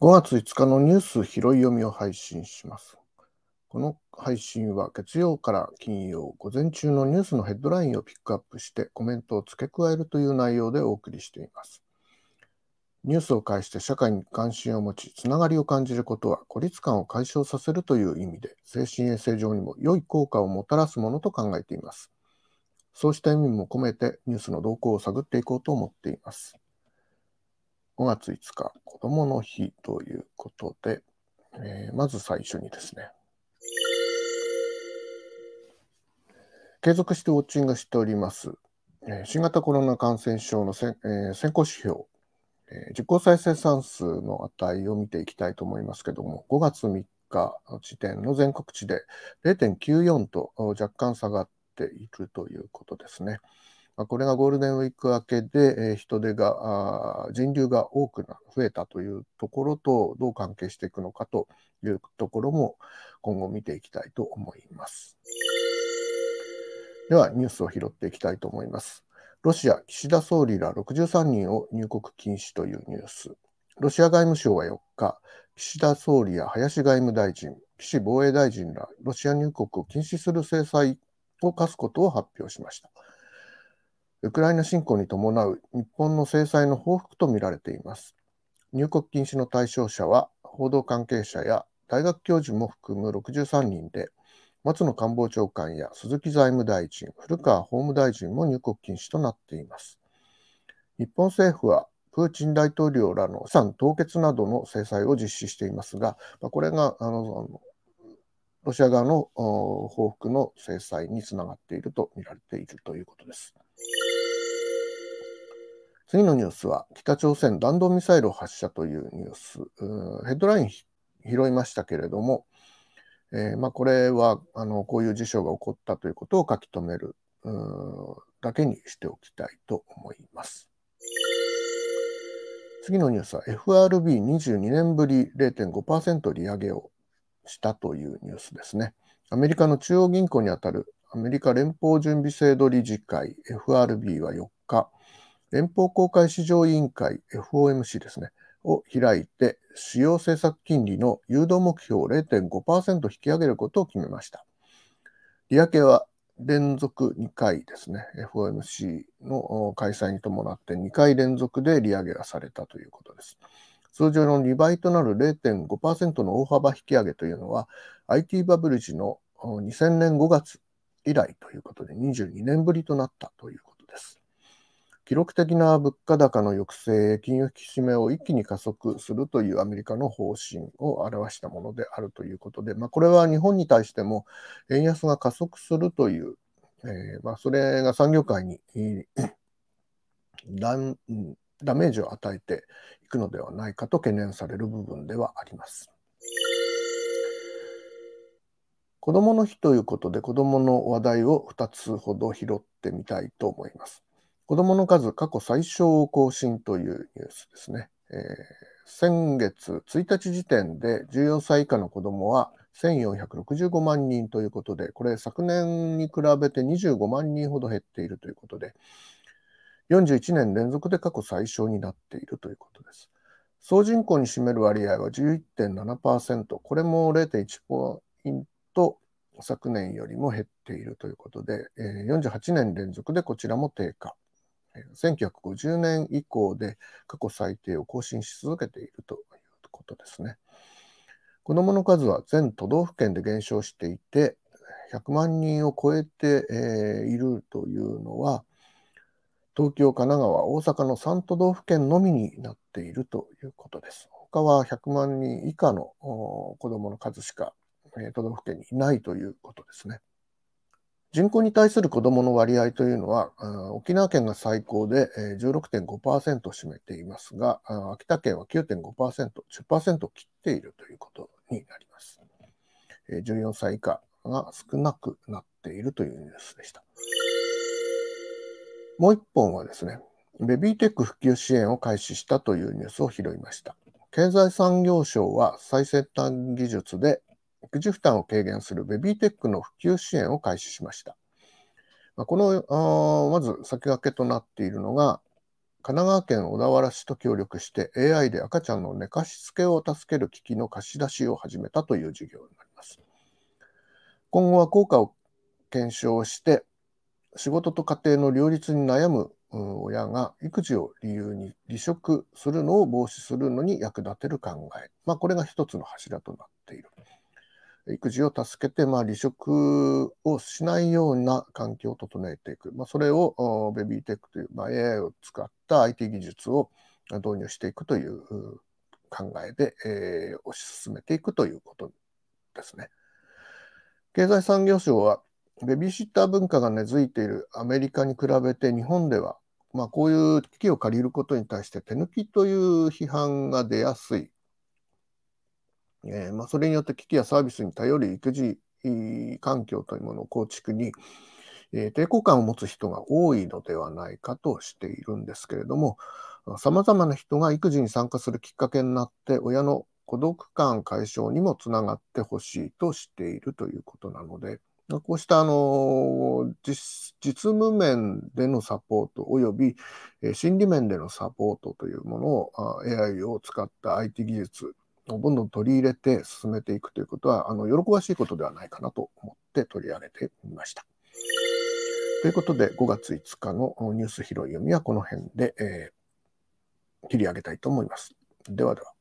5月5日のニュース拾い読みを配信します。この配信は月曜から金曜午前中のニュースのヘッドラインをピックアップしてコメントを付け加えるという内容でお送りしています。ニュースを介して社会に関心を持ち、つながりを感じることは孤立感を解消させるという意味で、精神衛生上にも良い効果をもたらすものと考えています。そうした意味も込めてニュースの動向を探っていこうと思っています。5月5日、子供の日ということで、えーまず最初にですね、継続してウォッチングしております、え新型コロナ感染症のせ、え先行指標、えー実効再生産数の値を見ていきたいと思いますけども、5月3日の時点の全国値で0.94と若干下がっているということですね。これがゴールデンウィーク明けで、人手が、人流が多くな増えたというところとどう関係していくのかというところも今後見ていきたいと思います。ではニュースを拾っていきたいと思います。ロシア、岸田総理ら63人を入国禁止というニュース。ロシア外務省は4日、岸田総理や林外務大臣、岸防衛大臣らロシア入国を禁止する制裁を科すことを発表しました。ウクライナ侵攻に伴う日本の制裁の報復とみられています。入国禁止の対象者は報道関係者や大学教授も含む63人で、松野官房長官や鈴木財務大臣、古川法務大臣も入国禁止となっています。日本政府はプーチン大統領らの資産凍結などの制裁を実施していますが、これがあのロシア側の報復の制裁につながっていると見られているということです。次のニュースは北朝鮮弾道ミサイル発射というニュース。ヘッドライン拾いましたけれども、えーまあ、これはあのこういう事象が起こったということを書き留めるだけにしておきたいと思います。次のニュースは FRB22 年ぶり0.5%利上げをしたというニュースですね。アメリカの中央銀行にあたるアメリカ連邦準備制度理事会 FRB は4日、連邦公開市場委員会 FOMC ですね、を開いて、主要政策金利の誘導目標を0.5%引き上げることを決めました。利上げは連続2回ですね、FOMC の開催に伴って2回連続で利上げがされたということです。通常の2倍となる0.5%の大幅引き上げというのは、IT バブル時の2000年5月以来ということで、22年ぶりとなったということです。記録的な物価高の抑制、金融引き締めを一気に加速するというアメリカの方針を表したものであるということで、まあ、これは日本に対しても円安が加速するという、えーまあ、それが産業界に ダダメージを与えていくのではないかと懸念される部分ではあります。子供の日ということで子供の話題を2つほど拾ってみたいと思います。子供の数過去最小を更新というニュースですね。えー先月1日時点で14歳以下の子供は1465万人ということで、これ昨年に比べて25万人ほど減っているということで、41年連続で過去最小になっているということです。総人口に占める割合は11.7%、これも0.1ポイント昨年よりも減っているということで、えー48年連続でこちらも低下。1950年以降で過去最低を更新し続けているということですね。子どもの数は全都道府県で減少していて、100万人を超えて、いるというのは、東京、神奈川、大阪の3都道府県のみになっているということです。他は100万人以下の子どもの数しか、え都道府県にいないということですね。人口に対する子どもの割合というのは、沖縄県が最高で16.5%を占めていますが、秋田県は9.5%、10%を切っているということになります。14歳以下が少なくなっているというニュースでした。もう一本はですね、ベビーテック普及支援を開始したというニュースを拾いました。経済産業省は最先端技術で育児負担を軽減するベビーテックの普及支援を開始しました。この、まず先駆けとなっているのが、神奈川県小田原市と協力して AI で赤ちゃんの寝かしつけを助ける機器の貸し出しを始めたという事業になります。今後は効果を検証して、仕事と家庭の両立に悩む親が育児を理由に離職するのを防止するのに役立てる考え、まあ、これが一つの柱となっている。育児を助けて、まあ、離職をしないような環境を整えていく、まあ、それをベビーテックという、まあ、AI を使った IT 技術を導入していくという考えで、えー、推し進めていくということですね。経済産業省はベビーシッター文化が根付いているアメリカに比べて日本では、まあ、こういう機器を借りることに対して手抜きという批判が出やすい。えーまあ、それによって機器やサービスに頼る育児環境というものを構築に、えー、抵抗感を持つ人が多いのではないかとしているんですけれども、さまざまな人が育児に参加するきっかけになって、親の孤独感解消にもつながってほしいとしているということなので、こうしたあの実実務面でのサポートおよび心理面でのサポートというものを AI を使った IT 技術どんどん取り入れて進めていくということはあの喜ばしいことではないかなと思って取り上げてみました。ということで5月5日のニュース拾い読みはこの辺で、えー、切り上げたいと思います。ではでは。